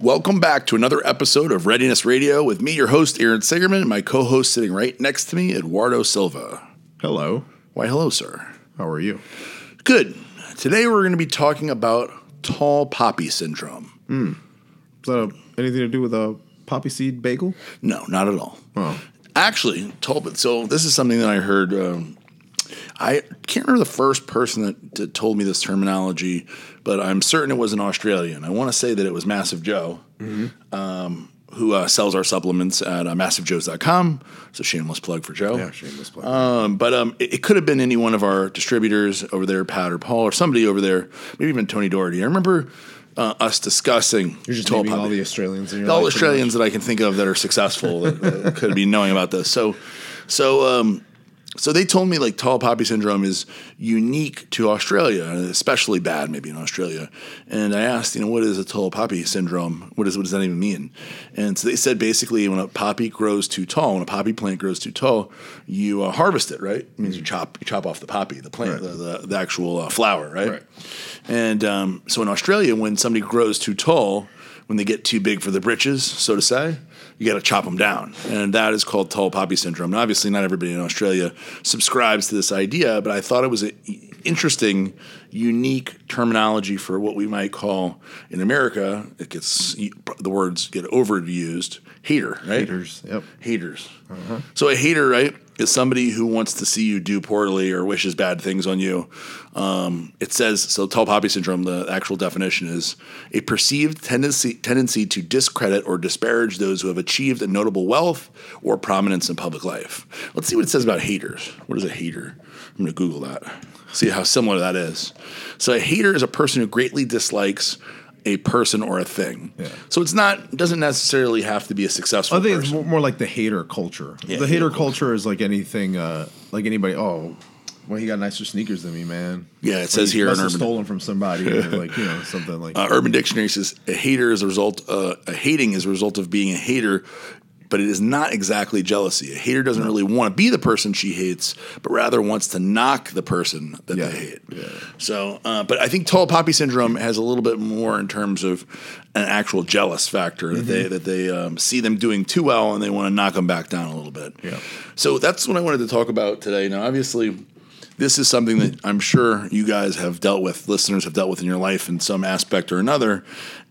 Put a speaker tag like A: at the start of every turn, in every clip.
A: Welcome back to another episode of Readiness Radio with me, your host, Aaron Singerman, and my co host sitting right next to me, Eduardo Silva.
B: Hello.
A: Why, hello, sir.
B: How are you?
A: Good. Today we're going to be talking about tall poppy syndrome.
B: Is that a, anything to do with a poppy seed bagel?
A: No, not at all.
B: Oh.
A: Actually, tall, so this is something that I heard. Um, I can't remember the first person that, that told me this terminology, but I'm certain it was an Australian. I want to say that it was Massive Joe, um, who uh, sells our supplements at uh, massivejoes.com. It's a shameless plug for Joe.
B: Yeah, shameless plug.
A: Um, but um, it, it could have been any one of our distributors over there, Pat or Paul, or somebody over there, maybe even Tony Doherty. I remember uh, us discussing
B: You're just naming all the Australians in your
A: all
B: life,
A: Australians that I can think of that are successful that, that could be knowing about this. So, so, um, so they told me like tall poppy syndrome is unique to Australia, especially bad maybe in Australia. And I asked, you know, what is a tall poppy syndrome? What is what does that even mean? And so they said basically when a poppy grows too tall, when a poppy plant grows too tall, you uh, harvest it. Right? It means you chop you chop off the poppy, the plant,
B: Right.
A: the, the the actual uh, flower. Right.
B: Right.
A: And um, so in Australia, when somebody grows too tall, when they get too big for the britches, so to say, you got to chop them down. And that is called tall poppy syndrome. And obviously, not everybody in Australia subscribes to this idea, but I thought it was an interesting, unique terminology for what we might call in America, it gets the words get overused hater, right?
B: Haters, yep.
A: Haters. So a hater, right, is somebody who wants to see you do poorly or wishes bad things on you. Um, it says so. Tall poppy syndrome. The actual definition is a perceived tendency tendency to discredit or disparage those who have achieved a notable wealth or prominence in public life. Let's see what it says about haters. What is a hater? I'm going to Google that. See how similar that is. So a hater is a person who greatly dislikes a person or a thing.
B: Yeah.
A: So it's not doesn't necessarily have to be a successful
B: I think
A: person.
B: it's more, like the hater culture.
A: Yeah,
B: the
A: hater
B: hater culture is like anything, uh, like anybody. Oh, well, he got nicer sneakers than me, man.
A: Yeah, it
B: Or
A: says
B: he
A: here in
B: must have
A: Urban-
B: stolen from somebody, or like you know something like.
A: Uh, Urban Dictionary says a hater is a result. Uh, a hating is a result of being a hater, but it is not exactly jealousy. A hater doesn't really want to be the person she hates, but rather wants to knock the person that
B: Yeah,
A: they hate.
B: yeah.
A: So, uh, but I think tall poppy syndrome has a little bit more in terms of an actual jealous factor that
B: Mm-hmm.
A: they that they um, see them doing too well and they want to knock them back down a little bit.
B: Yeah.
A: So that's what I wanted to talk about today. Now, obviously, this is something that I'm sure you guys have dealt with, listeners have dealt with in your life in some aspect or another.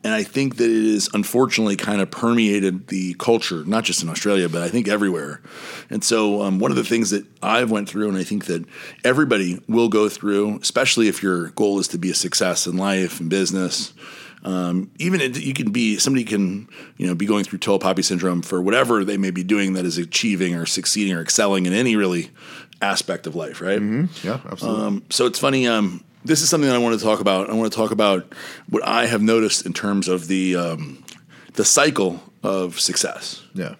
A: And I think that it is unfortunately kind of permeated the culture, not just in Australia, but I think everywhere. And so, um, one of the things that I've went through, and I think that everybody will go through, especially if your goal is to be a success in life and business, um, even it, you can be somebody can you know be going through tall poppy syndrome for whatever they may be doing that is achieving or succeeding or excelling in any really aspect of life, right?
B: yeah, absolutely.
A: Um, so it's funny. Um, this is something that I want to talk about. I want to talk about what I have noticed in terms of the um, the cycle of success.
B: yeah.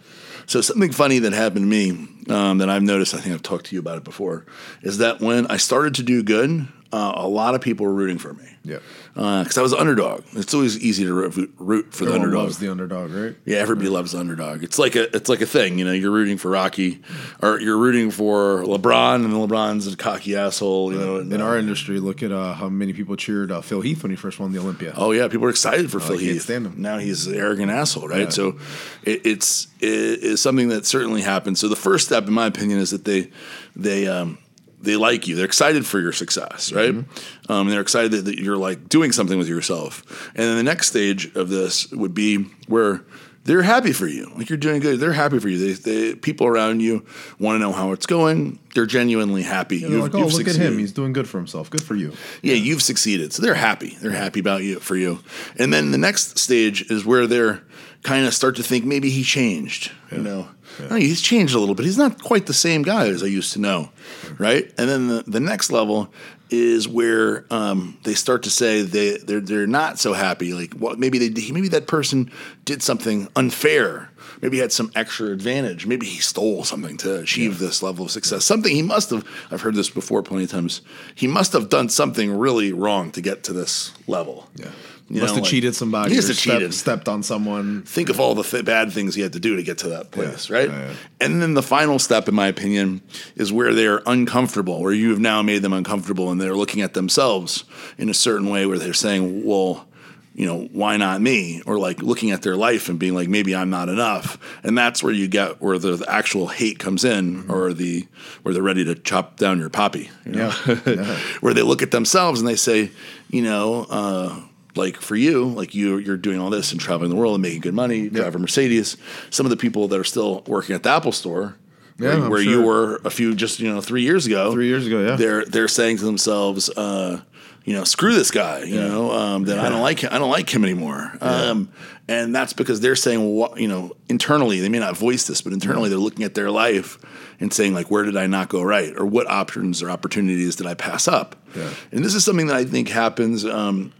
A: So something funny that happened to me um, that I've noticed, I think I've talked to you about it before, is that when I started to do good, uh, a lot of people were rooting for me.
B: Yeah.
A: Because I was underdog. It's always easy to root, root for the underdog.
B: loves the underdog, right?
A: Yeah, everybody loves the underdog. It's like a it's like a thing, you know. You're rooting for Rocky, or you're rooting for LeBron, and LeBron's a cocky asshole, you know. and,
B: In
A: uh,
B: our industry, look at uh, how many people cheered uh, Phil Heath when he first won the Olympia.
A: Oh yeah, people are excited for Phil Heath.
B: stand him.
A: Now he's an arrogant asshole, right?
B: Yeah.
A: So it, it's it is something that certainly happens. So the first step, in my opinion, is that they they um, they like you. They're excited for your success, right?
B: Mm-hmm.
A: Um, they're excited that, that you're like doing something with yourself. And then the next stage of this would be where they're happy for you, like you're doing good. They're happy for you. They, they people around you want to know how it's going. They're genuinely happy.
B: They're like, oh, look at him. He's doing good for himself. Good for you.
A: Yeah, you've succeeded. So they're happy. They're happy about you for you. And then the next stage is where they're kind of start to think maybe he changed. You know, Oh, he's changed a little bit. He's not quite the same guy as I used to know, right? And then the, the next level is where um, they start to say they they're they're not so happy. Like, what maybe they maybe that person did something unfair. Maybe he had some extra advantage. Maybe he stole something to achieve this level of success. Something he must have. I've heard this before plenty of times. He must have done something really wrong to get to this level.
B: Yeah.
A: You
B: Must
A: know,
B: have
A: like-
B: cheated somebody.
A: He must have
B: stepped-
A: cheated.
B: Stepped on someone.
A: Think of all the th- bad things he had to do to get to that place, right?
B: Yeah, yeah.
A: And then the final step, in my opinion, is where they're uncomfortable, where you have now made them uncomfortable, and they're looking at themselves in a certain way, where they're saying, "Well, you know, why not me? Or like looking at their life and being like, maybe I'm not enough. And that's where you get where the, the actual hate comes in, or the where they're ready to chop down your poppy. You know?
B: Yeah.
A: where they look at themselves and they say, you know, uh, like for you, like you, you're doing all this and traveling the world and making good money, drive a Mercedes. Some of the people that are still working at the Apple store,
B: Yeah,
A: where, where you were a few just you know three years ago,
B: Three years ago, yeah.
A: they're they're saying to themselves, uh, you know, screw this guy, you
B: Yeah.
A: know, um, that I don't like him, I don't like him anymore. Um, and that's because they're saying, well, what, you know, internally they may not voice this, but internally they're looking at their life and saying like, where did I not go right, or what options or opportunities did I pass up?
B: Yeah.
A: And this is something that I think happens. Um,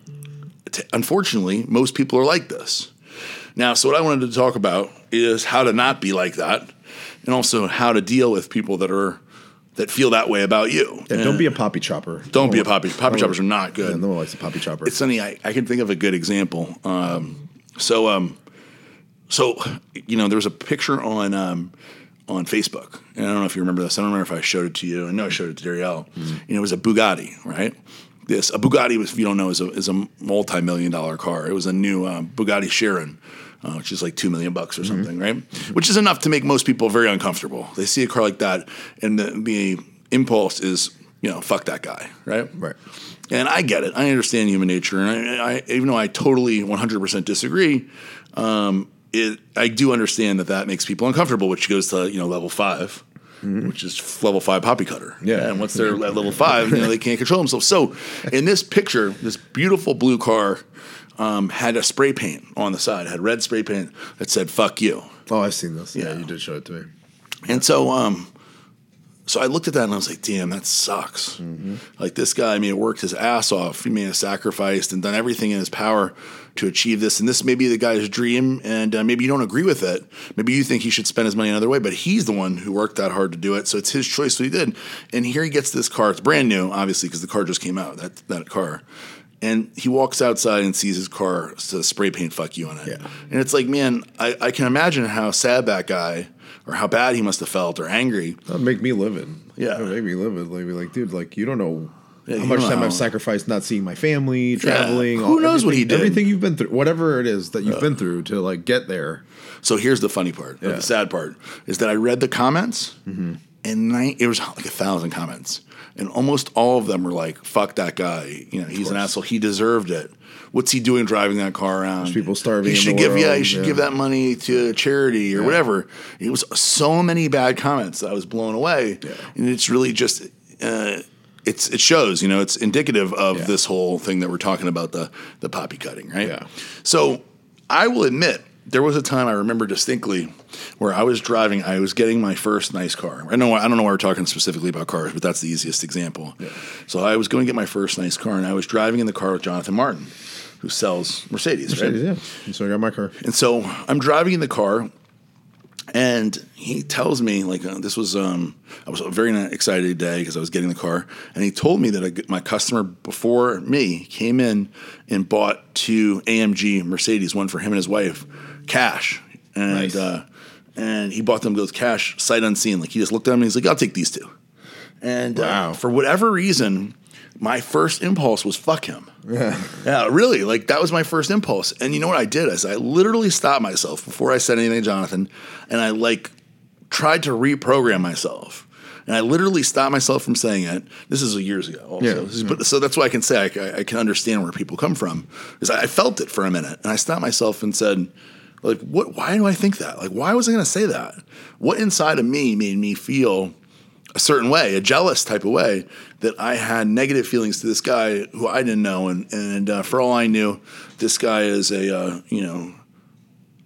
A: t- unfortunately, most people are like this. Now, so what I wanted to talk about is how to not be like that, and also how to deal with people that are that feel that way about you.
B: Yeah, don't be a poppy chopper.
A: Don't be a poppy. Poppy choppers are not good.
B: Yeah, no one likes a poppy chopper.
A: It's funny. I, I can think of a good example. Um, so, um, so you know, there was a picture on um, on Facebook, and I don't know if you remember this. I don't remember if I showed it to you. I know I showed it to Darielle.
B: Mm-hmm.
A: You know, it was a Bugatti, right? This a Bugatti, was, if you don't know, is a is a multi million dollar car. It was a new um, Bugatti Chiron. Uh, which is like two million bucks or
B: Mm-hmm.
A: something, right? Which is enough to make most people very uncomfortable. They see a car like that, and the, the impulse is, you know, fuck that guy, right?
B: right.
A: And I get it. I understand human nature, and I, I even though I totally 100% disagree, um, it I do understand that that makes people uncomfortable, which goes to you know level 5 which is level five poppy cutter.
B: Yeah.
A: and once they're at level five, you know they can't control themselves. So, in this picture, this beautiful blue car um, had a spray paint on the side, had red spray paint that said "fuck you."
B: Oh, I've seen this. Yeah,
A: Yeah.
B: you did show it to me.
A: And so, um, so I looked at that and I was like, damn, that sucks. Like this guy, I mean, worked his ass off. He may have sacrificed and done everything in his power to achieve this. And this may be the guy's dream. And uh, maybe you don't agree with it. Maybe you think he should spend his money another way, but he's the one who worked that hard to do it. So it's his choice what he did. And here he gets this car. It's brand new, obviously, because the car just came out, that, that car. And he walks outside and sees his car says spray paint fuck you on it.
B: Yeah.
A: And it's like, man, I, I can imagine how sad that guy or how bad he must have felt or angry.
B: That'd make me livid.
A: Yeah.
B: That'd make me livid. Like, be like, dude, like you don't know how much time. I've sacrificed not seeing my family, traveling.
A: Who knows what he did?
B: Everything you've been through, whatever it is that you've been through to like get there.
A: So here's the funny part, or
B: Yeah.
A: the sad part, is that I read the comments, and nine, it was like a thousand comments, and almost all of them were like, "Fuck that guy! You know, he's an asshole. He deserved it. What's he doing driving that car around?
B: people starving
A: He
B: in
A: should give, yeah, he should
B: yeah.
A: give that money to charity or whatever." It was so many bad comments that I was blown away,
B: Yeah.
A: and it's really just. Uh, it's, it shows, you know, it's indicative of
B: Yeah.
A: this whole thing that we're talking about the the poppy cutting, right?
B: Yeah.
A: So I will admit, there was a time I remember distinctly where I was driving. I was getting my first nice car. I know I don't know why we're talking specifically about cars, but that's the easiest example. Yeah. So I was going to get my first nice car, and I was driving in the car with Jonathan Martin, who sells Mercedes, right?
B: Yeah. So I got my car.
A: And so I'm driving in the car, and he tells me like uh, this was um, I was a very excited day because I was getting the car, and he told me that a, my customer before me came in and bought two AMG Mercedes, one for him and his wife, cash, and
B: Nice.
A: uh, and he bought them both cash, sight unseen. Like he just looked at them and he's like, "I'll take these two. And
B: Wow.
A: uh, for whatever reason, my first impulse was fuck him. Yeah, really. Like that was my first impulse. And you know what I did is I literally stopped myself before I said anything to Jonathan, and I like tried to reprogram myself. And I literally stopped myself from saying it. This is years ago. Also.
B: Yeah,
A: is- But so that's why I can say I, I can understand where people come from. Is I, I felt it for a minute, and I stopped myself and said, like, what? Why do I think that? Like, why was I going to say that? What inside of me made me feel a certain way, a jealous type of way, that I had negative feelings to this guy who I didn't know, and and uh, for all I knew, this guy is a uh, you know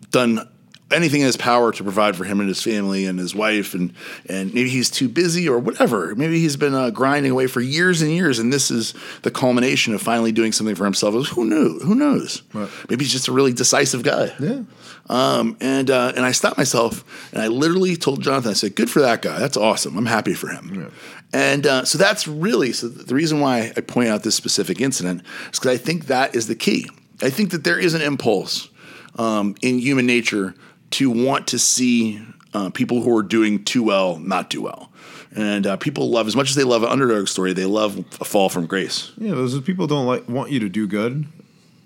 A: done anything in his power to provide for him and his family and his wife, and and maybe he's too busy or whatever. Maybe he's been uh, grinding away for years and years, and this is the culmination of finally doing something for himself. Who knew? Who knows?
B: Right.
A: Maybe he's just a really decisive guy.
B: Yeah.
A: Um, and uh, and I stopped myself and I literally told Jonathan, I said, "Good for that guy. That's awesome. I'm happy for him." yeah. And uh, so that's really so. The reason why I point out this specific incident is because I think that is the key. I think that there is an impulse um, in human nature to want to see uh, people who are doing too well not do well. And uh, people love as much as they love an underdog story, they love a fall from grace.
B: Yeah, those people don't like want you to do good,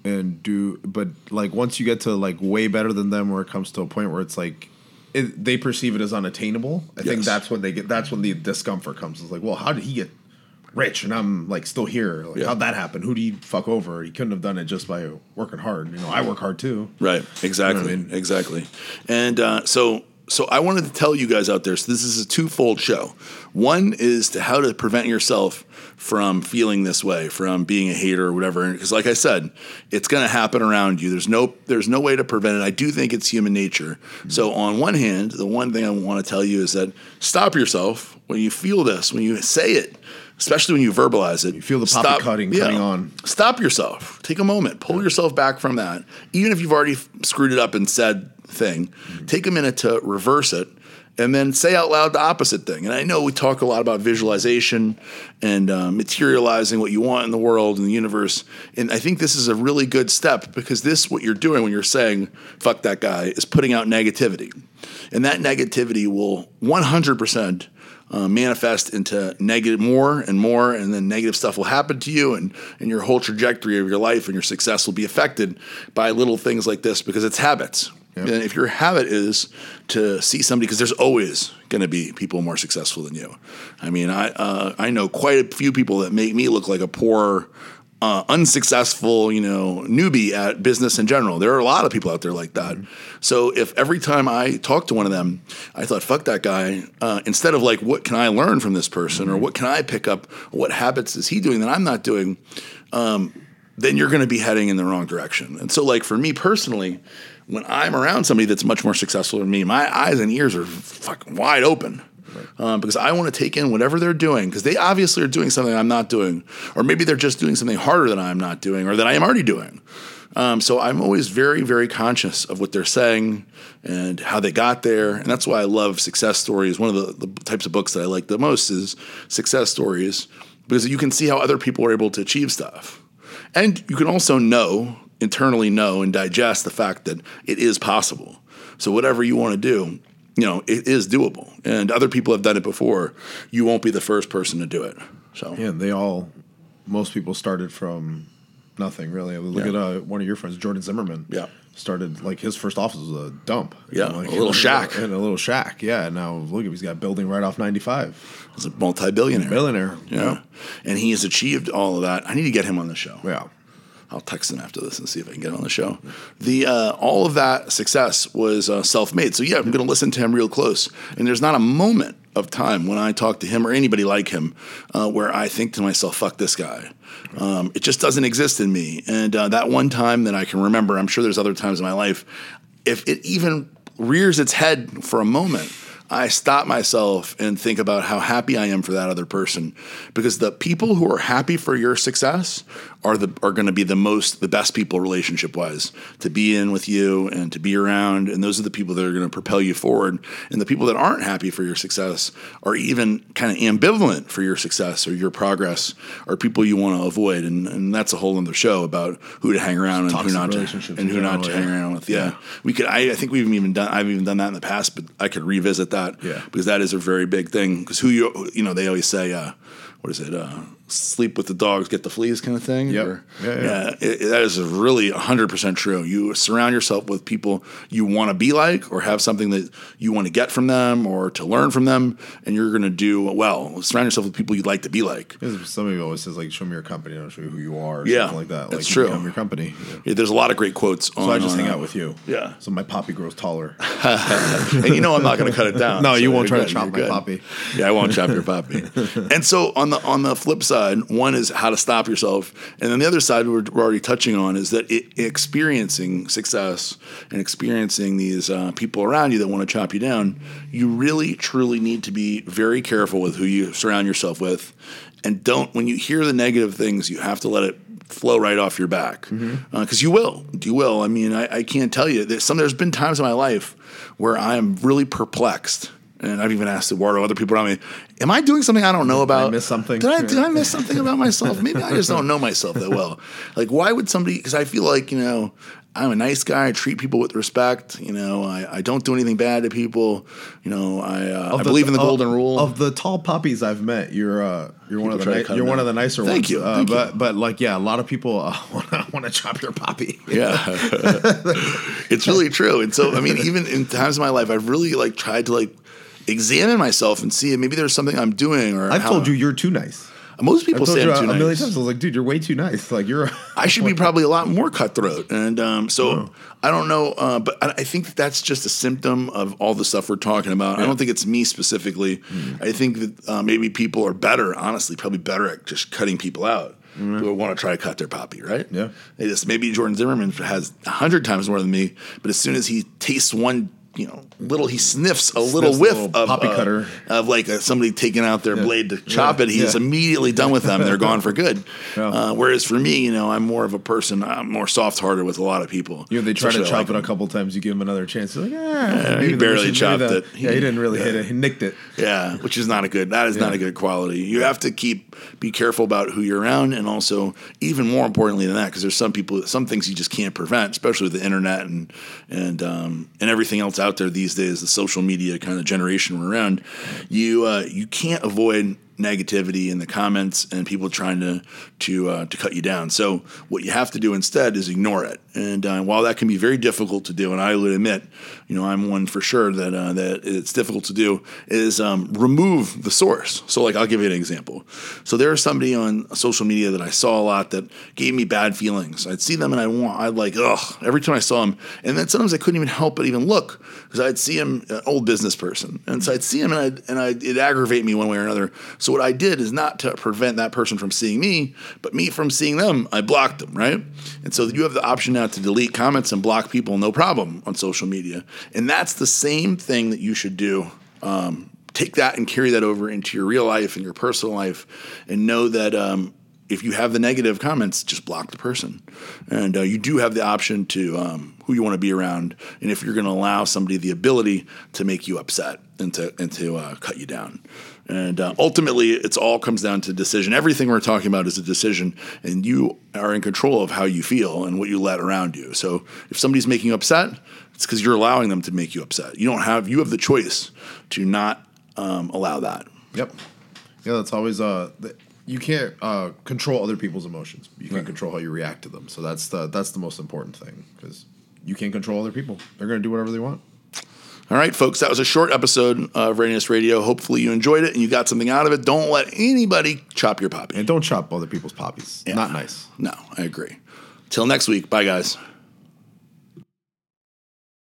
B: and do but like once you get to like way better than them where it comes to a point where it's like it, they perceive it as unattainable i think that's when they get that's when the discomfort comes it's like well how did he get rich and i'm like still here like
A: Yeah.
B: how'd that happen who do you fuck over he couldn't have done it just by working hard you know i work hard too
A: Right. Exactly.
B: I mean?
A: Exactly. And uh, so, so I wanted to tell you guys out there. So this is a twofold show. One is to how to prevent yourself from feeling this way, from being a hater or whatever. Because, like I said, it's going to happen around you. There's no, there's no way to prevent it. I do think it's human nature. So, mm-hmm. on one hand, the one thing I want to tell you is that stop yourself when you feel this, when you say it. Especially when you verbalize it, you
B: feel the poppy cutting cutting on.
A: Stop yourself. Take a moment. Pull yourself back from that. Even if you've already f- screwed it up and said thing, take a minute to reverse it and then say out loud the opposite thing. And I know we talk a lot about visualization and uh, materializing what you want in the world and the universe. And I think this is a really good step because this, what you're doing when you're saying, fuck that guy, is putting out negativity. And that negativity will 100% uh, manifest into negative more and more, and then negative stuff will happen to you, and, and your whole trajectory of your life and your success will be affected by little things like this because it's habits. And if your habit is to see somebody, because there's always going to be people more successful than you. I mean, I uh, I know quite a few people that make me look like a poor, uh, unsuccessful, you know, newbie at business in general. There are a lot of people out there like that. So if every time I talk to one of them, I thought, "Fuck that guy," uh, instead of like, "What can I learn from this person?" or "What can I pick up? What habits is he doing that I'm not doing?" Um, then you're going to be heading in the wrong direction. And so, like for me personally, when I'm around somebody that's much more successful than me, my eyes and ears are fucking wide open. Um, because I want to take in whatever they're doing because they obviously are doing something I'm not doing, or maybe they're just doing something harder than I'm not doing, or that I am already doing. Um, so I'm always very, very conscious of what they're saying and how they got there, and that's why I love success stories. One of the, the types of books that I like the most is success stories because you can see how other people are able to achieve stuff. And you can also know, internally know and digest the fact that it is possible. So whatever you want to do, you know, it is doable. And other people have done it before. You won't be the first person to do it. So
B: yeah they all most people started from nothing really look
A: Yeah.
B: at uh, one of your friends jordan zimmerman
A: Yeah.
B: Started like his first office was a dump
A: Yeah,
B: know, like,
A: a little shack.
B: in a little shack yeah now look at he's got building right off 95
A: he's a multi-billionaire.
B: billionaire
A: Yeah. And he has achieved all of that. I need to get him on the show.
B: yeah
A: I'll text him after this and see if I can get him on the show. The uh, all of that success was uh, self-made. So yeah, I'm going to listen to him real close. And there's not a moment of time when I talk to him or anybody like him uh, where I think to myself, "Fuck this guy." Um, it just doesn't exist in me. And uh, that one time that I can remember, I'm sure there's other times in my life. If it even rears its head for a moment, I stop myself and think about how happy I am for that other person, because the people who are happy for your success are the are going to be the most the best people relationship wise to be in with you and to be around, and those are the people that are going to propel you forward. And the people that aren't happy for your success are even kind of ambivalent for your success or your progress are people you want to avoid, and, and that's a whole other show about who to hang around and who not to and who not to hang around with. Yeah, we could. I, I think we've even done. I've even done that in the past, but I could revisit that.
B: Yeah.
A: because that is a very big thing. Because who you you know they always say, uh, what is it? Uh, sleep with the dogs, get the fleas, kind of thing.
B: Yep.
A: Or-
B: Yeah, yeah.
A: it- it- that is really hundred percent true. You surround yourself with people you want to be like, or have something that you want to get from them, or to learn from them, and you're going to do well. Surround yourself with people you'd like to be like.
B: Somebody always says like, "Show me your company, I'll show you who you are." Or
A: Yeah,
B: something like that.
A: that's
B: like,
A: true.
B: Become your company. Yeah.
A: Yeah, there's a lot of great quotes.
B: So I just hang out with you.
A: Yeah.
B: So my poppy grows taller.
A: and you know I'm not going to cut it down.
B: No, you won't try to chop
A: you're
B: my
A: good.
B: poppy.
A: Yeah, I won't chop your poppy. And so on the on the flip side, one is how to stop yourself, and then the other side we're, we're already touching on is that it, experiencing success and experiencing these uh, people around you that want to chop you down, you really truly need to be very careful with who you surround yourself with, and don't when you hear the negative things, you have to let it flow right off your back because
B: Mm-hmm.
A: you will you will i mean I, I can't tell you there's some there's been times in my life where i am really perplexed and I've even asked Eduardo, other people around me, "Am I doing something I don't know about?
B: i miss something?
A: Did I did I miss something about myself? Maybe I just don't know myself that well. Like, why would somebody? Because I feel like you know." I'm a nice guy. I treat people with respect. You know, I, I don't do anything bad to people. You know, I, uh, I
B: the-
A: believe in the
B: of-
A: golden rule.
B: Of the tall puppies I've met, you're uh, you're one of the ni- you're one of the nicer
A: Thank
B: ones.
A: you,
B: Uh,
A: thank you.
B: but but like yeah, a lot of people uh, want to want to chop your puppy.
A: Yeah, it's really true. And so, I mean, even in times of my life, I've really like tried to like examine myself and see maybe there's something I'm doing. Or
B: I've told you you're too nice.
A: most people say I'm
B: a,
A: too
B: a million times. I was like, dude, you're way too nice. Like you're.
A: I should be probably a lot more cutthroat, and um, so I don't know. Uh, but I, I think that that's just a symptom of all the stuff we're talking about. I don't think it's me specifically. I think that uh, maybe people are better, honestly, probably better at just cutting people out. Who want to try to cut their poppy, right?
B: Yeah.
A: They just maybe Jordan Zimmerman has a hundred times more than me, but as soon as he tastes one, you know, little he sniffs a little
B: Sniffs a
A: whiff
B: little
A: of
B: poppy
A: uh,
B: cutter.
A: of like uh somebody taking out their blade to chop
B: Yeah.
A: it. He's
B: Yeah.
A: immediately done with them. They're gone for good.
B: Yeah.
A: Uh, whereas for me, you know, I'm more of a person. I'm more soft hearted with a lot of people.
B: You know, they try to chop
A: like
B: it a couple times. You give him another chance. You're like, ah,
A: he barely chopped
B: the-
A: it.
B: Yeah, he didn't really
A: Yeah.
B: hit it. He nicked it.
A: Yeah, which is not a good. That is not a good quality. You have to keep be careful about who you're around, and also even more importantly than that, because there's some people, some things you just can't prevent, especially with the internet and and um, and everything else out there these days. The social media kind of generation we're around. You uh, you can't avoid negativity in the comments and people trying to to uh, to cut you down. So what you have to do instead is ignore it. And uh, while that can be very difficult to do, and I would admit, you know, I'm one for sure that uh, that it's difficult to do, is um, remove the source. So like I'll give you an example. So there is somebody on social media that I saw a lot that gave me bad feelings. I'd see them and I want I'd like ugh every time I saw him, and then sometimes I couldn't even help but even look because I'd see him an old business person, and so I'd see him and I'd, and I'd, it'd aggravate me one way or another. So what I did is not to prevent that person from seeing me, but me from seeing them. I blocked them, right? And so you have the option now to delete comments and block people, no problem, on social media. And that's the same thing that you should do. Um, take that and carry that over into your real life and your personal life, and know that. Um, if you have the negative comments, just block the person. And uh, you do have the option to um, who you want to be around, and if you're going to allow somebody the ability to make you upset and to and to uh, cut you down. And uh, ultimately, it's all comes down to decision. Everything we're talking about is a decision, and you are in control of how you feel and what you let around you. So if somebody's making you upset, it's because you're allowing them to make you upset. You don't have you have the choice to not um, allow that.
B: Yep. Yeah, that's always uh. th- you can't uh, control other people's emotions. You can
A: Right.
B: control how you react to them. So that's the that's the most important thing because you can't control other people. They're gonna do whatever they want.
A: All right, folks, that was a short episode of Readiness Radio. Hopefully, you enjoyed it and you got something out of it. Don't let anybody chop your poppy.
B: And don't chop other people's poppies.
A: Yeah.
B: Not nice.
A: No, I agree. Till next week. Bye, guys.